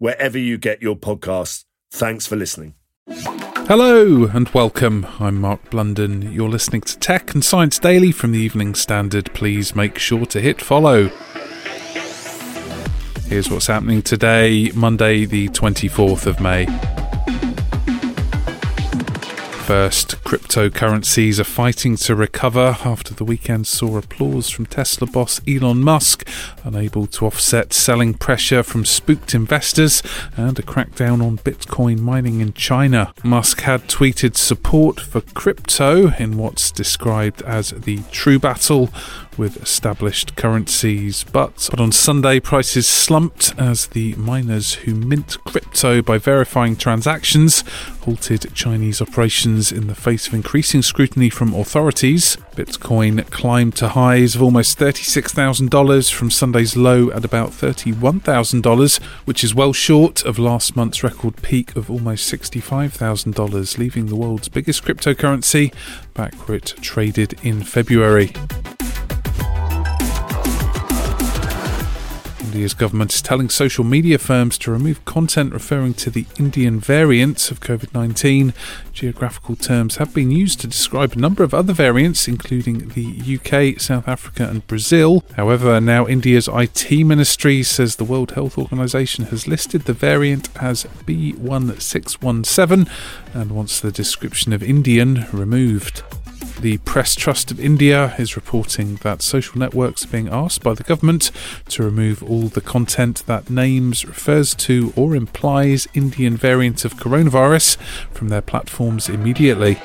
wherever you get your podcasts. Thanks for listening. Hello and welcome. I'm Mark Blunden. You're listening to Tech and Science Daily from the Evening Standard. Please make sure to hit follow. Here's what's happening today, Monday, the 24th of May. First, cryptocurrencies are fighting to recover after the weekend saw applause from Tesla boss Elon Musk, unable to offset selling pressure from spooked investors and a crackdown on Bitcoin mining in China. Musk had tweeted support for crypto in what's described as the true battle with established currencies. But, but on Sunday, prices slumped as the miners who mint crypto by verifying transactions halted Chinese operations in the face of increasing scrutiny from authorities. Bitcoin climbed to highs of almost $36,000 from Sunday's low at about $31,000, which is well short of last month's record peak of almost $65,000, leaving the world's biggest cryptocurrency back where it traded in February. India's government is telling social media firms to remove content referring to the Indian variants of COVID 19. Geographical terms have been used to describe a number of other variants, including the UK, South Africa, and Brazil. However, now India's IT ministry says the World Health Organization has listed the variant as B1617 and wants the description of Indian removed. The Press Trust of India is reporting that social networks are being asked by the government to remove all the content that names, refers to, or implies Indian variant of coronavirus from their platforms immediately.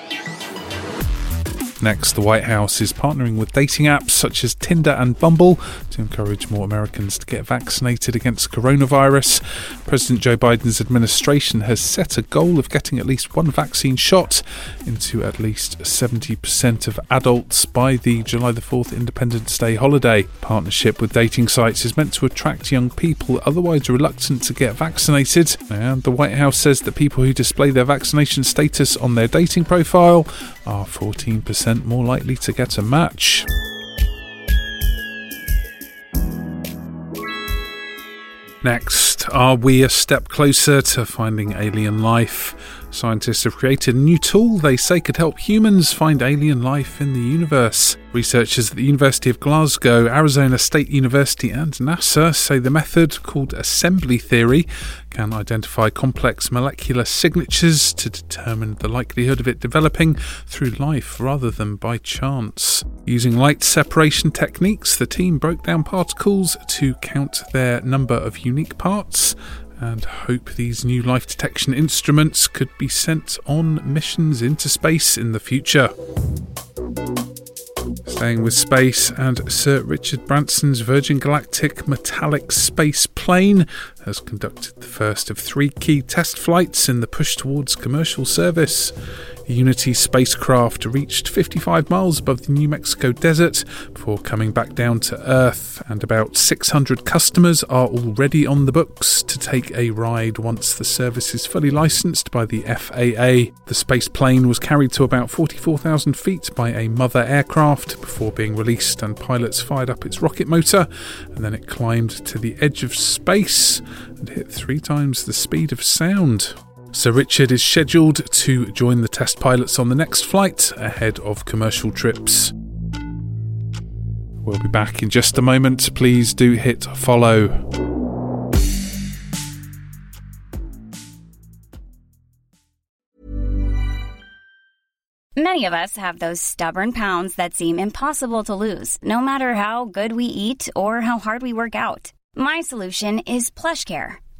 Next, the White House is partnering with dating apps such as Tinder and Bumble to encourage more Americans to get vaccinated against coronavirus. President Joe Biden's administration has set a goal of getting at least one vaccine shot into at least 70% of adults by the July the 4th Independence Day holiday. Partnership with dating sites is meant to attract young people otherwise reluctant to get vaccinated, and the White House says that people who display their vaccination status on their dating profile are 14% more likely to get a match. Next, are we a step closer to finding alien life? Scientists have created a new tool they say could help humans find alien life in the universe. Researchers at the University of Glasgow, Arizona State University, and NASA say the method, called assembly theory, can identify complex molecular signatures to determine the likelihood of it developing through life rather than by chance. Using light separation techniques, the team broke down particles to count their number of unique parts and hope these new life detection instruments could be sent on missions into space in the future. Staying with space, and Sir Richard Branson's Virgin Galactic metallic space plane has conducted the first of three key test flights in the push towards commercial service. The Unity spacecraft reached 55 miles above the New Mexico desert before coming back down to Earth, and about 600 customers are already on the books to take a ride once the service is fully licensed by the FAA. The space plane was carried to about 44,000 feet by a mother aircraft before being released, and pilots fired up its rocket motor, and then it climbed to the edge of space and hit three times the speed of sound. Sir Richard is scheduled to join the test pilots on the next flight ahead of commercial trips. We'll be back in just a moment. Please do hit follow. Many of us have those stubborn pounds that seem impossible to lose, no matter how good we eat or how hard we work out. My solution is PlushCare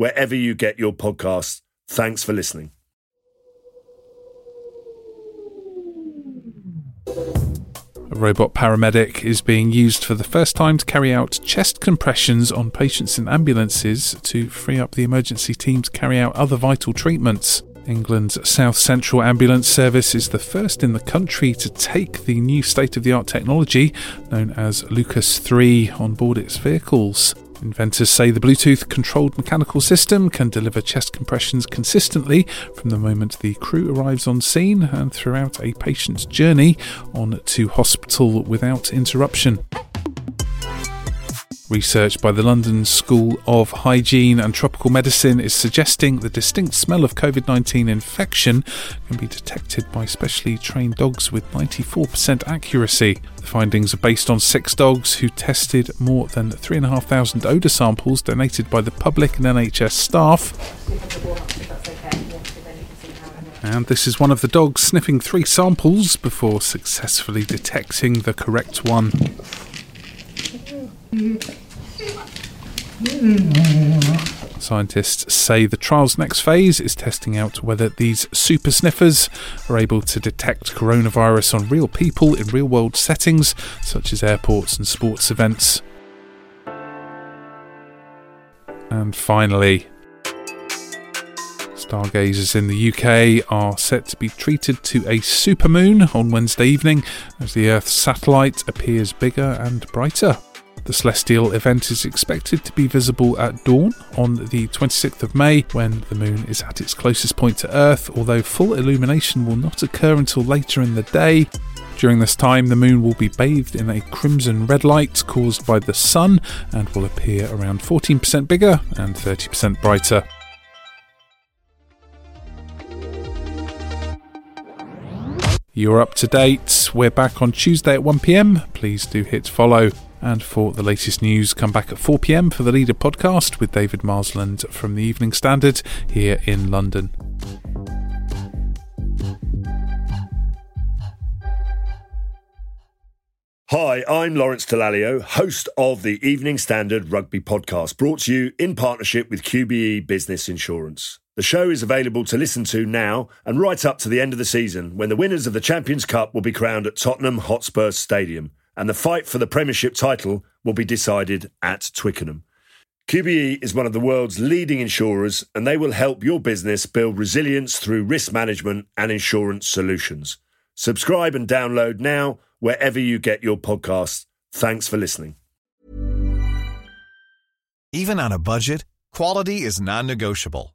wherever you get your podcasts. Thanks for listening. A robot paramedic is being used for the first time to carry out chest compressions on patients in ambulances to free up the emergency team to carry out other vital treatments. England's South Central Ambulance Service is the first in the country to take the new state of the art technology known as Lucas 3 on board its vehicles. Inventors say the Bluetooth controlled mechanical system can deliver chest compressions consistently from the moment the crew arrives on scene and throughout a patient's journey on to hospital without interruption. Research by the London School of Hygiene and Tropical Medicine is suggesting the distinct smell of COVID 19 infection can be detected by specially trained dogs with 94% accuracy. The findings are based on six dogs who tested more than 3,500 odour samples donated by the public and NHS staff. And this is one of the dogs sniffing three samples before successfully detecting the correct one. Scientists say the trial's next phase is testing out whether these super sniffers are able to detect coronavirus on real people in real world settings, such as airports and sports events. And finally, stargazers in the UK are set to be treated to a supermoon on Wednesday evening as the Earth's satellite appears bigger and brighter. The celestial event is expected to be visible at dawn on the 26th of May when the moon is at its closest point to Earth, although full illumination will not occur until later in the day. During this time, the moon will be bathed in a crimson red light caused by the sun and will appear around 14% bigger and 30% brighter. You're up to date. We're back on Tuesday at 1pm. Please do hit follow. And for the latest news, come back at 4 pm for the Leader podcast with David Marsland from the Evening Standard here in London. Hi, I'm Lawrence Dallaglio, host of the Evening Standard Rugby Podcast, brought to you in partnership with QBE Business Insurance. The show is available to listen to now and right up to the end of the season when the winners of the Champions Cup will be crowned at Tottenham Hotspur Stadium and the fight for the Premiership title will be decided at Twickenham. QBE is one of the world's leading insurers and they will help your business build resilience through risk management and insurance solutions. Subscribe and download now wherever you get your podcasts. Thanks for listening. Even on a budget, quality is non-negotiable.